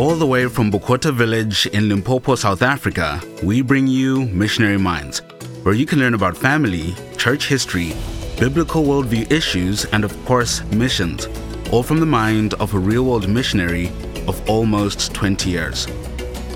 All the way from Bokota Village in Limpopo, South Africa, we bring you Missionary Minds, where you can learn about family, church history, biblical worldview issues, and of course, missions, all from the mind of a real world missionary of almost 20 years.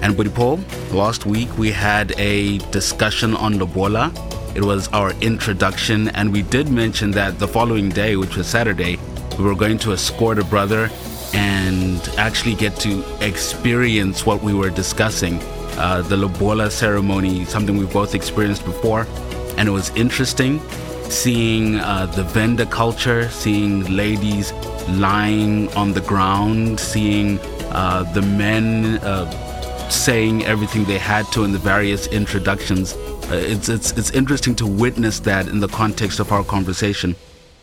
And Buddy Paul, last week we had a discussion on Lobola. It was our introduction, and we did mention that the following day, which was Saturday, we were going to escort a brother and actually get to experience what we were discussing. Uh, the Lobola ceremony, something we've both experienced before, and it was interesting seeing uh, the Venda culture, seeing ladies lying on the ground, seeing uh, the men uh, saying everything they had to in the various introductions. Uh, it's, it's, it's interesting to witness that in the context of our conversation.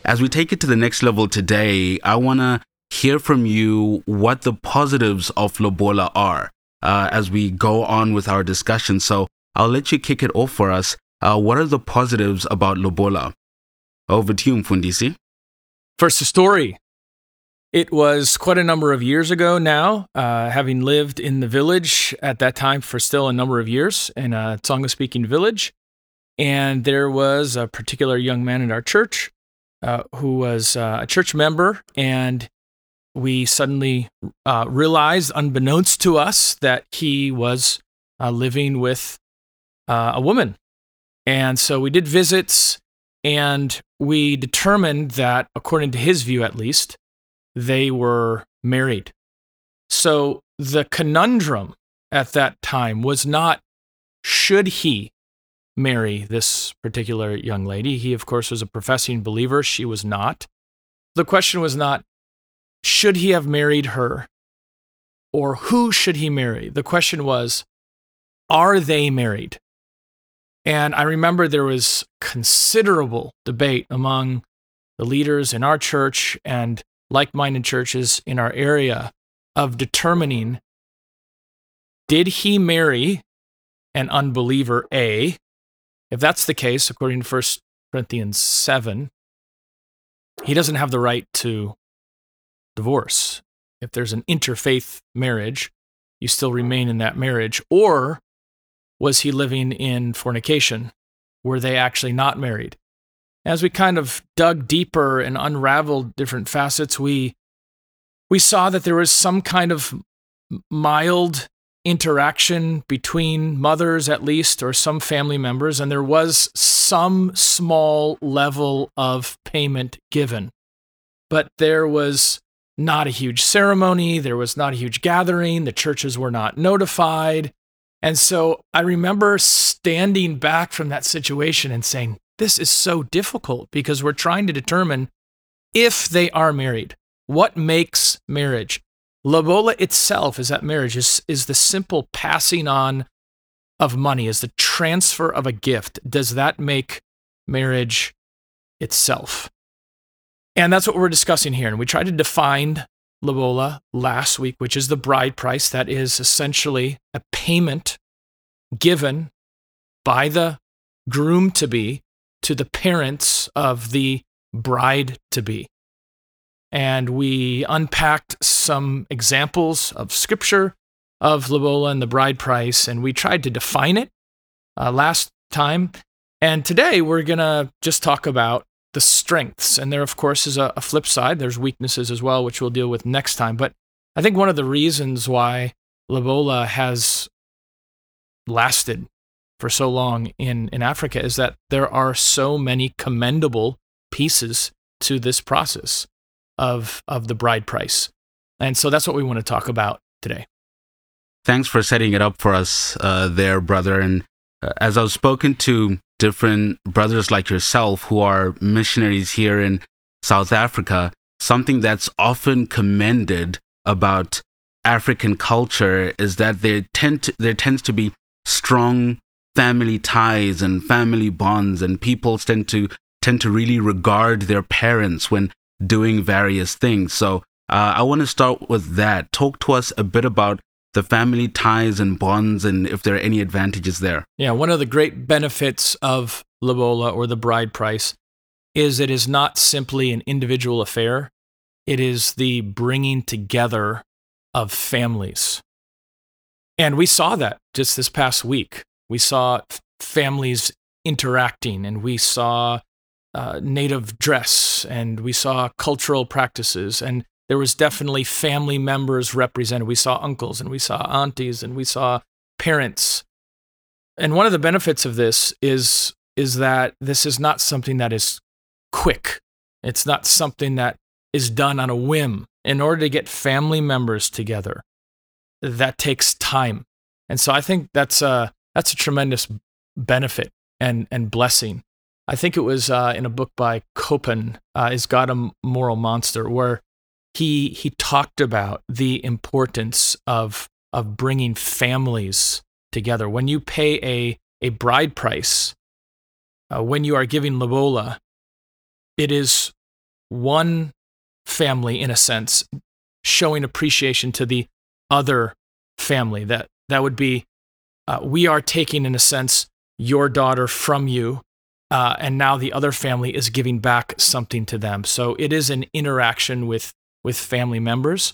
As we take it to the next level today, I want to hear from you what the positives of Lobola are uh, as we go on with our discussion. So I'll let you kick it off for us. Uh, what are the positives about Lobola? Over to you, Mfundisi. First, the story. It was quite a number of years ago now, uh, having lived in the village at that time for still a number of years in a Tsonga speaking village. And there was a particular young man in our church uh, who was uh, a church member, and we suddenly uh, realized, unbeknownst to us, that he was uh, living with uh, a woman. And so we did visits, and we determined that, according to his view at least, they were married. So the conundrum at that time was not should he marry this particular young lady. He, of course, was a professing believer. She was not. The question was not, should he have married her? Or who should he marry? The question was, are they married? And I remember there was considerable debate among the leaders in our church and like minded churches in our area of determining did he marry an unbeliever A if that's the case, according to 1 Corinthians 7, he doesn't have the right to divorce. If there's an interfaith marriage, you still remain in that marriage. Or was he living in fornication? Were they actually not married? As we kind of dug deeper and unraveled different facets, we we saw that there was some kind of mild interaction between mothers, at least, or some family members, and there was some small level of payment given. But there was not a huge ceremony, there was not a huge gathering, the churches were not notified. And so I remember standing back from that situation and saying, This is so difficult because we're trying to determine if they are married. What makes marriage? Lobola itself is that marriage is, is the simple passing on of money, is the transfer of a gift. Does that make marriage itself? And that's what we're discussing here. And we tried to define Lobola last week, which is the bride price. That is essentially a payment given by the groom to be to the parents of the bride to be and we unpacked some examples of scripture of Lobola and the bride price, and we tried to define it uh, last time. And today we're going to just talk about the strengths. And there, of course, is a, a flip side. There's weaknesses as well, which we'll deal with next time. But I think one of the reasons why Lobola has lasted for so long in, in Africa is that there are so many commendable pieces to this process of of the bride price. And so that's what we want to talk about today. Thanks for setting it up for us uh, there, brother. And uh, as I've spoken to different brothers like yourself who are missionaries here in South Africa, something that's often commended about African culture is that there tend to, there tends to be strong family ties and family bonds, and people tend to tend to really regard their parents when doing various things. So uh, I want to start with that. Talk to us a bit about the family ties and bonds and if there are any advantages there. Yeah, one of the great benefits of Lobola or the bride price is it is not simply an individual affair, it is the bringing together of families. And we saw that just this past week. We saw families interacting and we saw uh, native dress and we saw cultural practices and there was definitely family members represented. We saw uncles and we saw aunties and we saw parents. And one of the benefits of this is is that this is not something that is quick. It's not something that is done on a whim. In order to get family members together, that takes time. And so I think that's a that's a tremendous benefit and and blessing. I think it was uh, in a book by Copan, uh, "Is God a Moral Monster?" where he he talked about the importance of of bringing families together. When you pay a a bride price, uh, when you are giving lobola, it is one family in a sense showing appreciation to the other family. That that would be uh, we are taking in a sense your daughter from you. Uh, and now the other family is giving back something to them. So it is an interaction with with family members.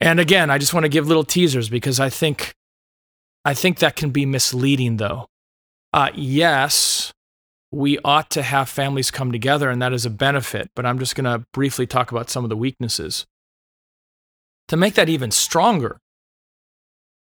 And again, I just want to give little teasers because I think I think that can be misleading though. Uh, yes, we ought to have families come together and that is a benefit, but I'm just going to briefly talk about some of the weaknesses. To make that even stronger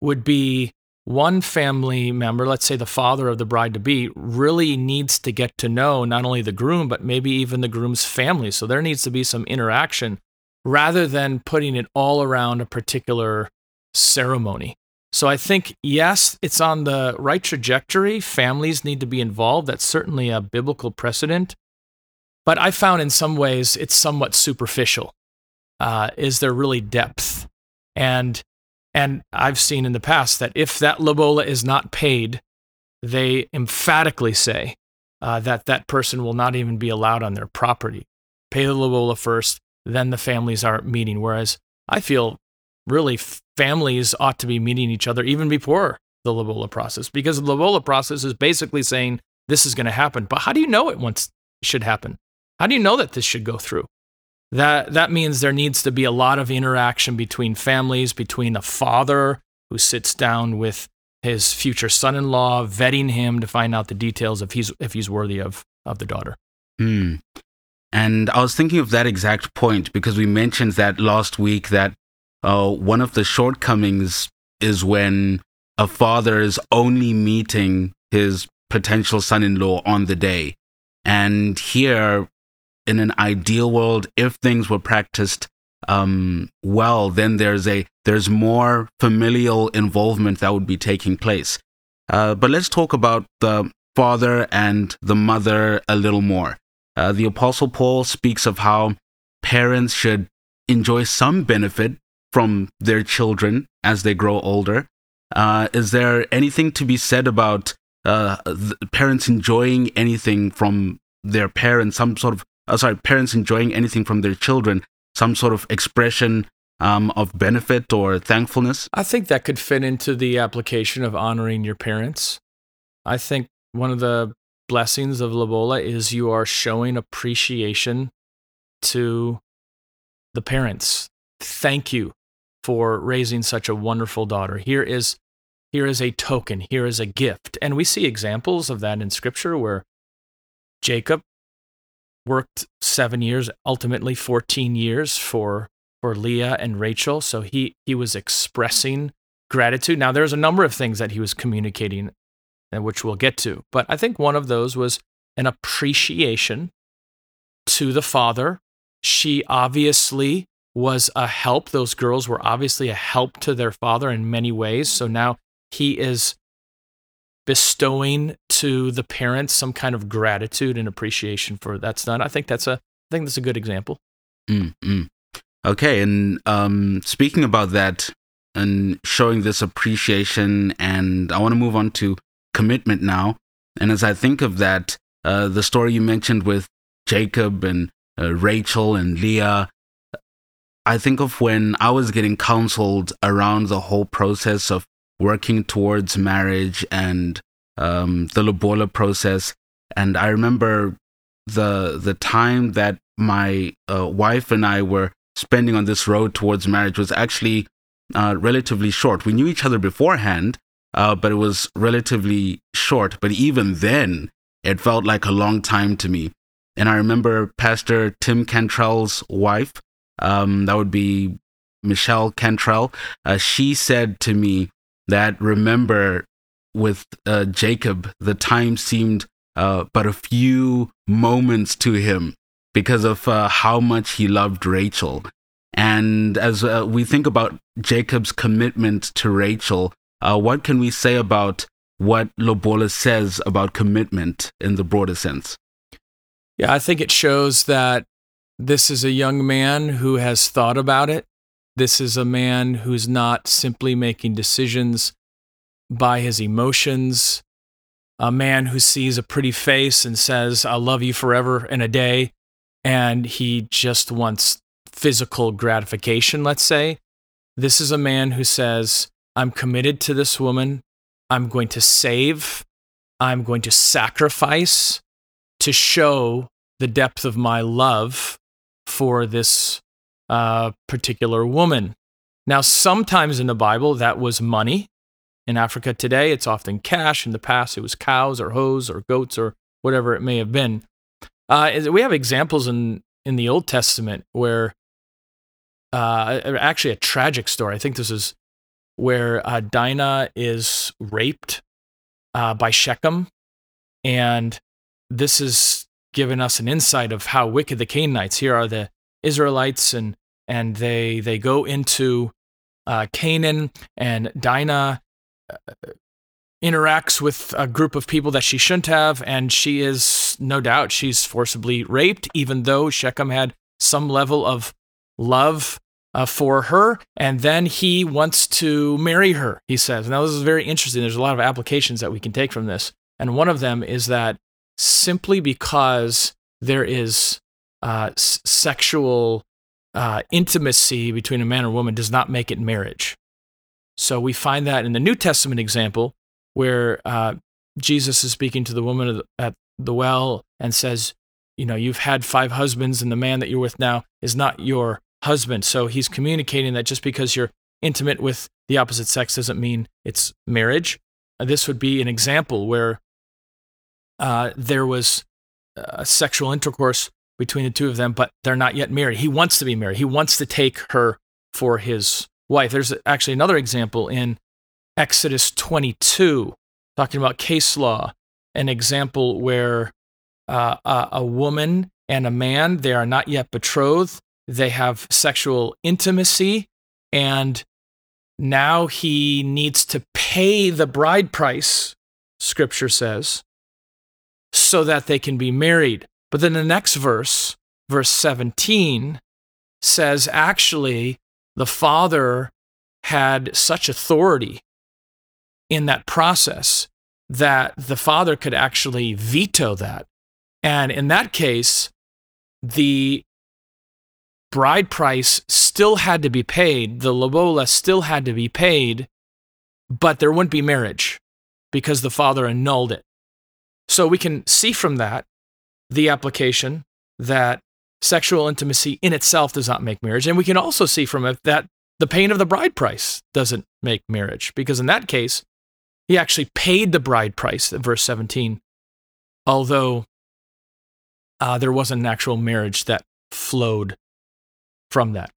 would be one family member, let's say the father of the bride to be, really needs to get to know not only the groom, but maybe even the groom's family. So there needs to be some interaction rather than putting it all around a particular ceremony. So I think, yes, it's on the right trajectory. Families need to be involved. That's certainly a biblical precedent. But I found in some ways it's somewhat superficial. Uh, is there really depth? And and I've seen in the past that if that lobola is not paid, they emphatically say uh, that that person will not even be allowed on their property. Pay the lobola first, then the families are meeting. Whereas I feel really families ought to be meeting each other even before the lobola process because the lobola process is basically saying this is going to happen. But how do you know it once should happen? How do you know that this should go through? That that means there needs to be a lot of interaction between families, between a father who sits down with his future son-in-law, vetting him to find out the details if he's if he's worthy of of the daughter. Hmm. And I was thinking of that exact point because we mentioned that last week that uh, one of the shortcomings is when a father is only meeting his potential son-in-law on the day. And here in an ideal world, if things were practiced um, well, then there's a there's more familial involvement that would be taking place. Uh, but let's talk about the father and the mother a little more. Uh, the Apostle Paul speaks of how parents should enjoy some benefit from their children as they grow older. Uh, is there anything to be said about uh, parents enjoying anything from their parents, some sort of uh, sorry, parents enjoying anything from their children, some sort of expression um, of benefit or thankfulness? I think that could fit into the application of honoring your parents. I think one of the blessings of Lobola is you are showing appreciation to the parents. Thank you for raising such a wonderful daughter. Here is here is a token, here is a gift. And we see examples of that in scripture where Jacob worked seven years, ultimately 14 years for, for Leah and Rachel. So he, he was expressing gratitude. Now, there's a number of things that he was communicating, and which we'll get to. But I think one of those was an appreciation to the father. She obviously was a help. Those girls were obviously a help to their father in many ways. So now he is bestowing to the parents some kind of gratitude and appreciation for that's done. I think that's a I think that's a good example. Mm-hmm. Okay, and um, speaking about that and showing this appreciation, and I want to move on to commitment now. And as I think of that, uh, the story you mentioned with Jacob and uh, Rachel and Leah, I think of when I was getting counseled around the whole process of working towards marriage and um, the lobola process. And I remember the the time that my uh, wife and I were spending on this road towards marriage was actually uh, relatively short. We knew each other beforehand, uh, but it was relatively short. But even then, it felt like a long time to me. And I remember Pastor Tim Cantrell's wife, um, that would be Michelle Cantrell, uh, she said to me that remember with uh, Jacob, the time seemed uh, but a few moments to him because of uh, how much he loved Rachel. And as uh, we think about Jacob's commitment to Rachel, uh, what can we say about what Lobola says about commitment in the broader sense? Yeah, I think it shows that this is a young man who has thought about it. This is a man who's not simply making decisions by his emotions, a man who sees a pretty face and says, I'll love you forever in a day, and he just wants physical gratification, let's say. This is a man who says, I'm committed to this woman. I'm going to save. I'm going to sacrifice to show the depth of my love for this uh, particular woman. Now, sometimes in the Bible, that was money. In Africa today, it's often cash. In the past, it was cows or hoes or goats or whatever it may have been. Uh, we have examples in, in the Old Testament where, uh, actually, a tragic story. I think this is where uh, Dinah is raped uh, by Shechem. And this has given us an insight of how wicked the Canaanites. Here are the Israelites, and, and they, they go into uh, Canaan, and Dinah interacts with a group of people that she shouldn't have, and she is no doubt she's forcibly raped, even though Shechem had some level of love uh, for her, and then he wants to marry her. He says. Now this is very interesting. There's a lot of applications that we can take from this, and one of them is that simply because there is uh, sexual uh, intimacy between a man and woman does not make it marriage. So we find that in the New Testament example where uh, Jesus is speaking to the woman at the well and says, You know, you've had five husbands, and the man that you're with now is not your husband. So he's communicating that just because you're intimate with the opposite sex doesn't mean it's marriage. Uh, this would be an example where uh, there was a sexual intercourse between the two of them, but they're not yet married. He wants to be married. He wants to take her for his wife. There's actually another example in Exodus 22, talking about case law, an example where uh, a, a woman and a man, they are not yet betrothed, they have sexual intimacy, and now he needs to pay the bride price, scripture says, so that they can be married. But then the next verse, verse 17, says actually the father had such authority in that process that the father could actually veto that. And in that case, the bride price still had to be paid, the lobola still had to be paid, but there wouldn't be marriage because the father annulled it. So we can see from that the application that sexual intimacy in itself does not make marriage. And we can also see from it that the paying of the bride price doesn't make marriage, because in that case, he actually paid the bride price verse 17, although uh, there wasn't an actual marriage that flowed from that.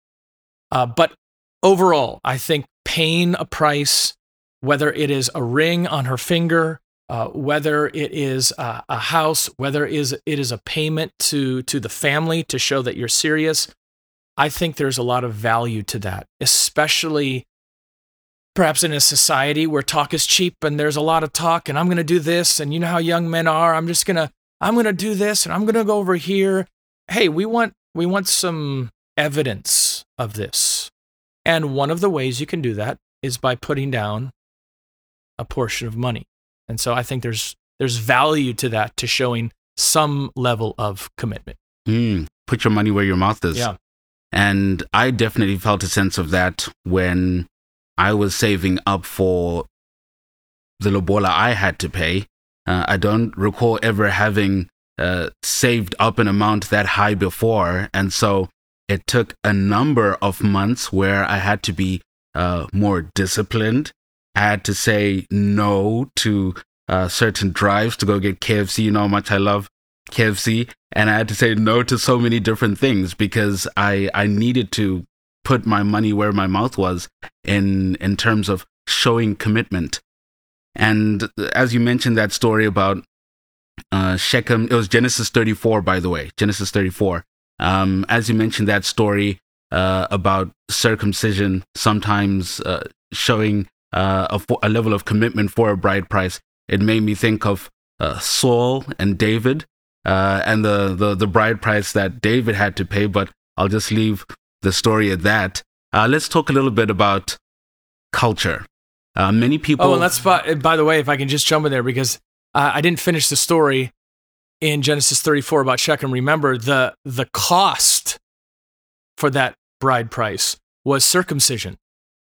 Uh, but overall, I think paying a price, whether it is a ring on her finger uh, whether it is a, a house, whether it is, it is a payment to, to the family to show that you're serious. I think there's a lot of value to that, especially perhaps in a society where talk is cheap and there's a lot of talk and I'm going to do this and you know how young men are I'm just going to I'm going to do this and I'm going to go over here hey we want we want some evidence of this and one of the ways you can do that is by putting down a portion of money and so I think there's there's value to that to showing some level of commitment. Mm, put your money where your mouth is. Yeah. And I definitely felt a sense of that when I was saving up for the lobola I had to pay. Uh, I don't recall ever having uh, saved up an amount that high before. And so it took a number of months where I had to be uh, more disciplined. I had to say no to uh, certain drives to go get KFC. You know how much I love KFC, and I had to say no to so many different things because I I needed to put my money where my mouth was in in terms of showing commitment. And as you mentioned that story about uh, Shechem, it was Genesis 34, by the way, Genesis 34. Um, as you mentioned that story uh, about circumcision, sometimes uh, showing uh, a, a, level of commitment for a bride price, it made me think of uh, Saul and David uh, and the, the, the bride price that David had to pay. But I'll just leave the story at that. let's talk a little bit about culture. many people. Oh, and that's by, by the way, if I can just jump in there because uh, I didn't finish the story in Genesis 34 about Shechem. Remember, the, the cost for that bride price was circumcision.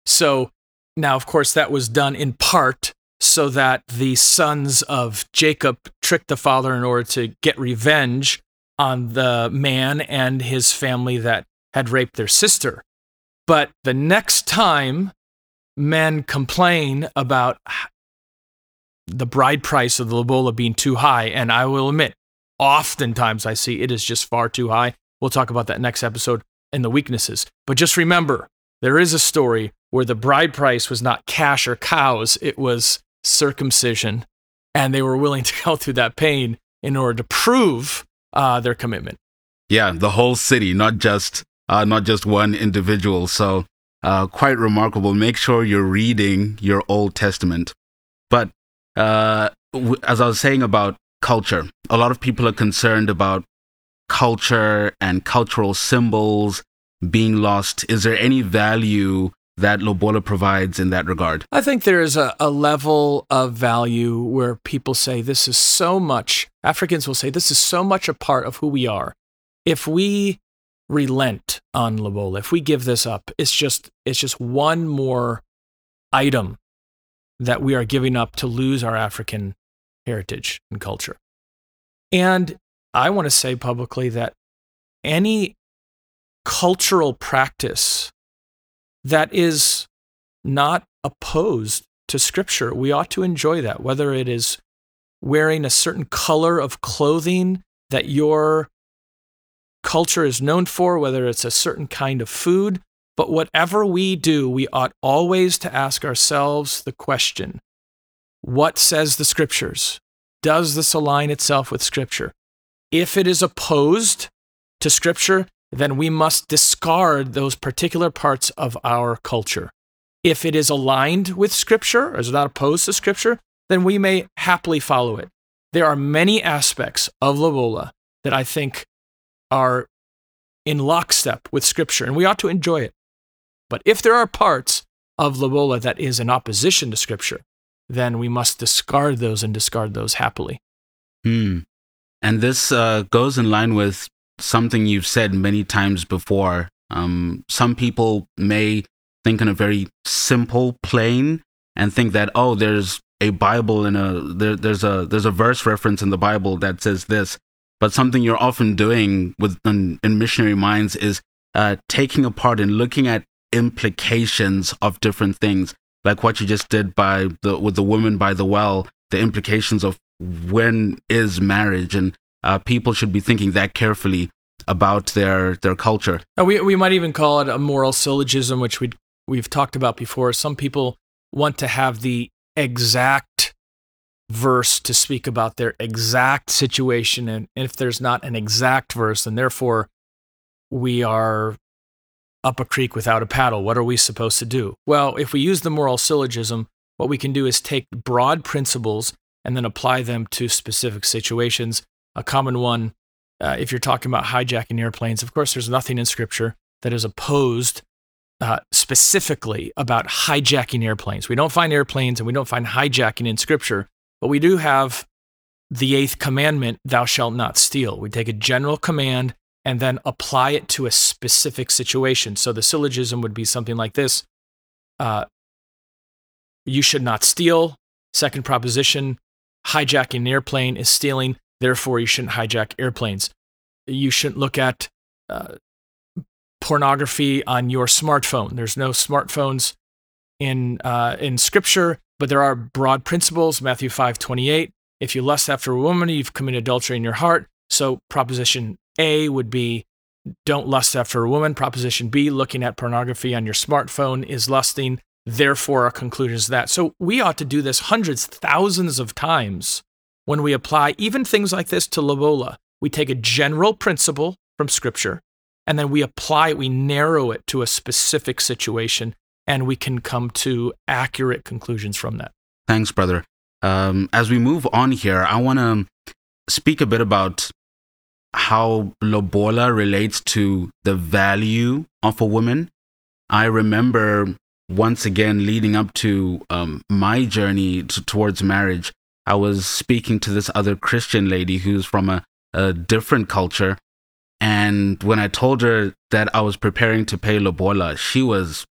So now, of course, that was done in part so that the sons of Jacob tricked the father in order to get revenge on the man and his family that had raped their sister. But the next time men complain about the bride price of the lobola being too high. And I will admit, oftentimes I see it is just far too high. We'll talk about that next episode and the weaknesses. But just remember, there is a story where the bride price was not cash or cows, it was circumcision. And they were willing to go through that pain in order to prove uh, their commitment. Yeah, the whole city, not just uh, not just one individual. So uh, quite remarkable. Make sure you're reading your Old Testament. But uh, as I was saying about culture, a lot of people are concerned about culture and cultural symbols being lost. Is there any value that Lobola provides in that regard? I think there is a, a level of value where people say this is so much, Africans will say this is so much a part of who we are. If we relent on Lobola, if we give this up, it's just it's just one more item that we are giving up to lose our African heritage and culture. And I want to say publicly that any cultural practice that is not opposed to scripture, we ought to enjoy that, whether it is wearing a certain color of clothing that your culture is known for, whether it's a certain kind of food, but whatever we do, we ought always to ask ourselves the question what says the scriptures? Does this align itself with scripture? If it is opposed to scripture, then we must discard those particular parts of our culture. If it is aligned with scripture or is not opposed to scripture, then we may happily follow it. There are many aspects of Lobola that I think are in lockstep with scripture, and we ought to enjoy it. But if there are parts of Lobola that is in opposition to Scripture, then we must discard those and discard those happily. Hmm. And this uh, goes in line with something you've said many times before. Um, some people may think in a very simple plane and think that oh, there's a Bible and a there, there's a there's a verse reference in the Bible that says this. But something you're often doing with in, in missionary minds is uh, taking apart and looking at implications of different things, like what you just did by the with the woman by the well, the implications of when is marriage, and uh, people should be thinking that carefully about their their culture. we we might even call it a moral syllogism, which we we've talked about before. Some people want to have the exact verse to speak about their exact situation, and if there's not an exact verse, then therefore we are up a creek without a paddle. What are we supposed to do? Well, if we use the moral syllogism, what we can do is take broad principles and then apply them to specific situations. A common one, uh, if you're talking about hijacking airplanes, of course, there's nothing in scripture that is opposed uh, specifically about hijacking airplanes. We don't find airplanes and we don't find hijacking in scripture, but we do have the eighth commandment, thou shalt not steal. We take a general command and then apply it to a specific situation. So the syllogism would be something like this uh, You should not steal. Second proposition hijacking an airplane is stealing. Therefore, you shouldn't hijack airplanes. You shouldn't look at uh, pornography on your smartphone. There's no smartphones in uh, in Scripture, but there are broad principles. Matthew five twenty eight. If you lust after a woman, you've committed adultery in your heart. So proposition A would be don't lust after a woman. Proposition B, looking at pornography on your smartphone is lusting. Therefore, our conclusion is that. So we ought to do this hundreds, thousands of times when we apply even things like this to lobola. We take a general principle from Scripture and then we apply it, we narrow it to a specific situation, and we can come to accurate conclusions from that. Thanks, brother. Um, as we move on here, I want to speak a bit about how lobola relates to the value of a woman. I remember once again leading up to um, my journey to, towards marriage, I was speaking to this other Christian lady who's from a, a different culture. And when I told her that I was preparing to pay lobola, she was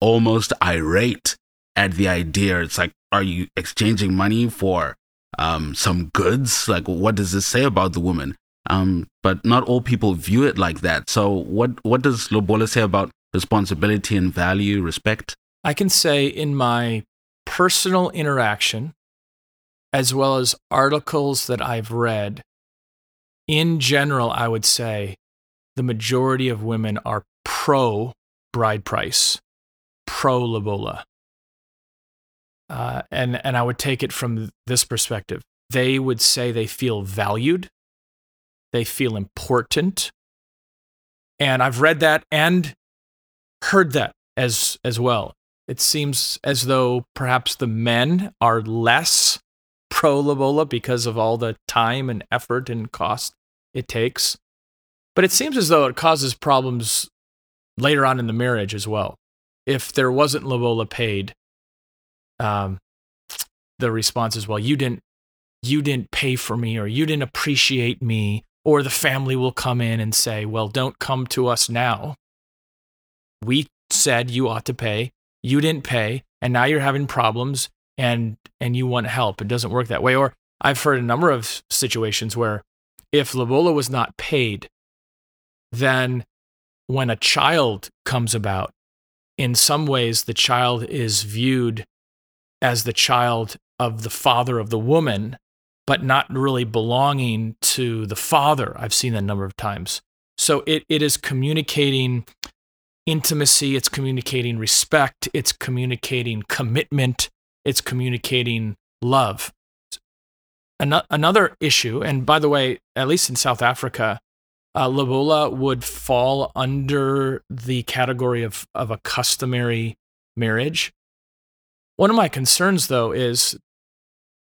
almost irate at the idea. It's like, are you exchanging money for um, some goods? Like, what does this say about the woman? Um, but not all people view it like that. So, what what does lobola say about responsibility and value, respect? I can say in my personal interaction, as well as articles that I've read, in general, I would say the majority of women are pro bride price, pro lobola. Uh, and and I would take it from this perspective. They would say they feel valued, they feel important, and I've read that and heard that as as well. It seems as though perhaps the men are less pro lobola because of all the time and effort and cost it takes. But it seems as though it causes problems later on in the marriage as well. If there wasn't lobola paid, um, the response is, "Well, you didn't, you didn't pay for me, or you didn't appreciate me," or the family will come in and say, "Well, don't come to us now. We said you ought to pay. You didn't pay, and now you're having problems, and and you want help. It doesn't work that way." Or I've heard a number of situations where if lobola was not paid, then when a child comes about, in some ways the child is viewed as the child of the father of the woman, but not really belonging to the father. I've seen that a number of times. So it, it is communicating intimacy, it's communicating respect, it's communicating commitment, it's communicating love. Another issue, and by the way, at least in South Africa, uh, would fall under the category of, of a customary marriage. One of my concerns, though, is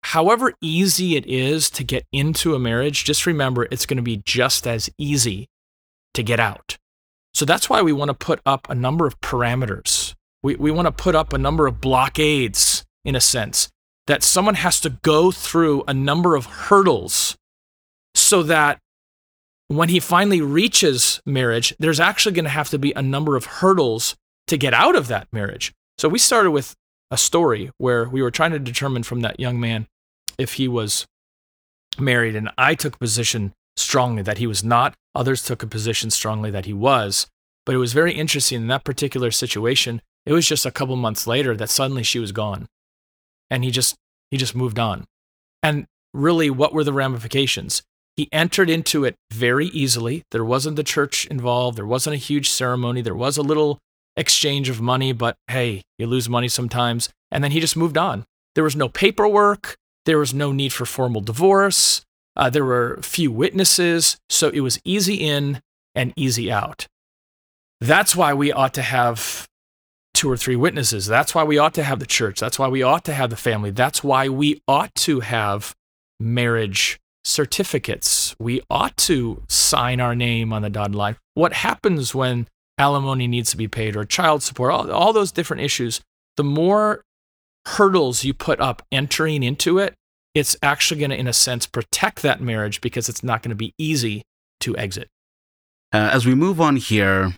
however easy it is to get into a marriage, just remember it's going to be just as easy to get out. So that's why we want to put up a number of parameters. We, we want to put up a number of blockades, in a sense, that someone has to go through a number of hurdles so that when he finally reaches marriage, there's actually going to have to be a number of hurdles to get out of that marriage. So we started with a story where we were trying to determine from that young man if he was married, and I took a position strongly that he was not. Others took a position strongly that he was. But it was very interesting in that particular situation. It was just a couple months later that suddenly she was gone and he just he just moved on. And really what were the ramifications? He entered into it very easily. There wasn't the church involved, there wasn't a huge ceremony, there was a little exchange of money, but hey, you lose money sometimes. And then he just moved on. There was no paperwork, there was no need for formal divorce, uh, there were few witnesses, so it was easy in and easy out. That's why we ought to have two or three witnesses. That's why we ought to have the church. That's why we ought to have the family. That's why we ought to have marriage certificates. We ought to sign our name on the dotted line. What happens when alimony needs to be paid or child support, all, all those different issues, the more hurdles you put up entering into it, it's actually going to, in a sense, protect that marriage because it's not going to be easy to exit. Uh, as we move on here,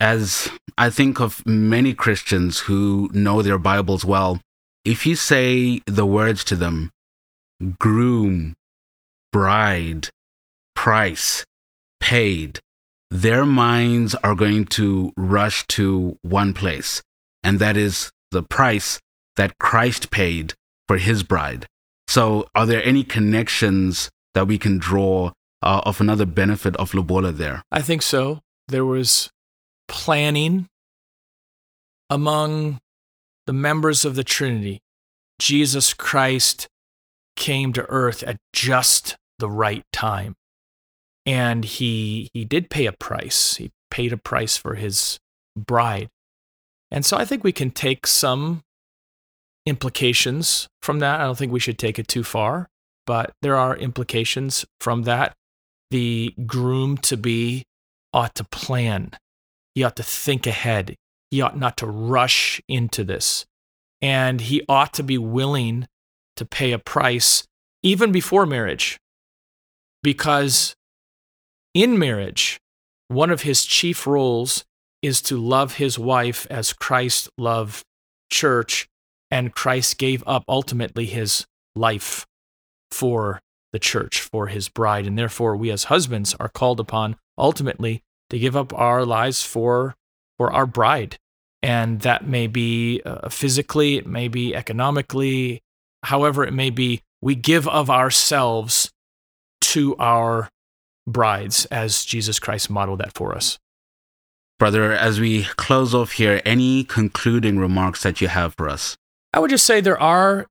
as I think of many Christians who know their Bibles well, if you say the words to them, groom, bride, price, paid, their minds are going to rush to one place, and that is the price that Christ paid for his bride. So, are there any connections that we can draw uh, of another benefit of Lobola there? I think so. There was planning among the members of the Trinity. Jesus Christ came to earth at just the right time. And he he did pay a price. He paid a price for his bride. And so I think we can take some implications from that. I don't think we should take it too far, but there are implications from that. The groom to be ought to plan, he ought to think ahead, he ought not to rush into this. And he ought to be willing to pay a price even before marriage. Because in marriage, one of his chief roles is to love his wife as Christ loved church and Christ gave up ultimately his life for the church, for his bride. And therefore, we as husbands are called upon ultimately to give up our lives for, for our bride. And that may be uh, physically, it may be economically, however it may be, we give of ourselves to our brides as Jesus Christ modeled that for us. Brother, as we close off here, any concluding remarks that you have for us? I would just say there are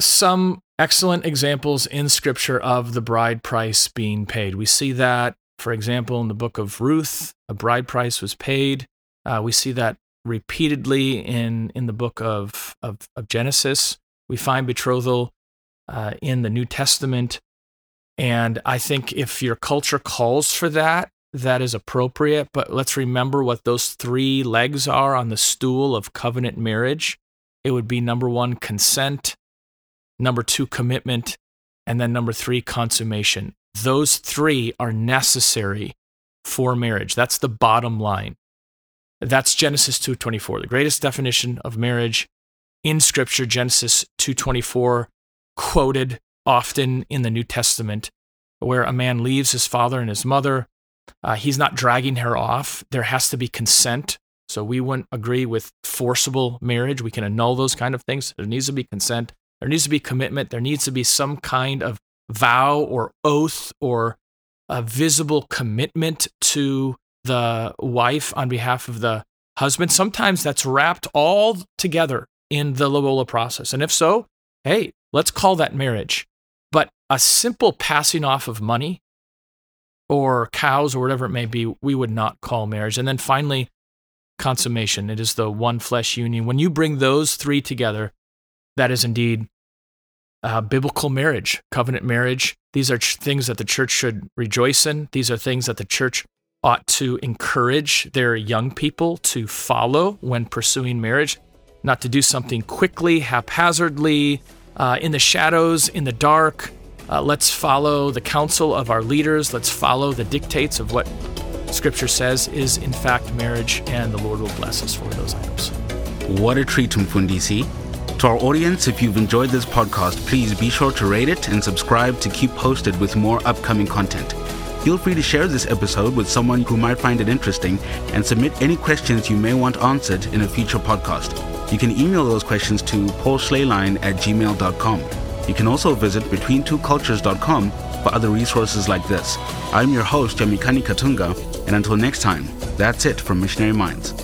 some excellent examples in scripture of the bride price being paid. We see that, for example, in the book of Ruth, a bride price was paid. Uh, we see that repeatedly in, in the book of, of, of Genesis. We find betrothal uh, in the New Testament. And I think if your culture calls for that, that is appropriate. But let's remember what those three legs are on the stool of covenant marriage. It would be number one, consent, number two, commitment, and then number three, consummation. Those three are necessary for marriage. That's the bottom line. That's Genesis 2:24, the greatest definition of marriage in scripture, Genesis 2:24 quoted often in the New Testament where a man leaves his father and his mother, uh, he's not dragging her off. There has to be consent. So we wouldn't agree with forcible marriage. We can annul those kind of things. There needs to be consent. There needs to be commitment. There needs to be some kind of vow or oath or a visible commitment to the wife on behalf of the husband. Sometimes that's wrapped all together in the Lobola process. And if so, hey, let's call that marriage. But a simple passing off of money or cows or whatever it may be, we would not call marriage. And then finally, consummation. It is the one flesh union. When you bring those three together, that is indeed uh, biblical marriage, covenant marriage. These are ch- things that the church should rejoice in. These are things that the church ought to encourage their young people to follow when pursuing marriage, not to do something quickly, haphazardly, uh, in the shadows, in the dark. Uh, let's follow the counsel of our leaders. Let's follow the dictates of what Scripture says is, in fact, marriage, and the Lord will bless us for those items. What a treat, Mfundisi. To our audience, if you've enjoyed this podcast, please be sure to rate it and subscribe to keep posted with more upcoming content. Feel free to share this episode with someone who might find it interesting and submit any questions you may want answered in a future podcast. You can email those questions to paulschleyline at gmail.com. You can also visit betweentwocultures.com for other resources like this. I'm your host, Yamikani Katunga, and until next time, that's it from Missionary Minds.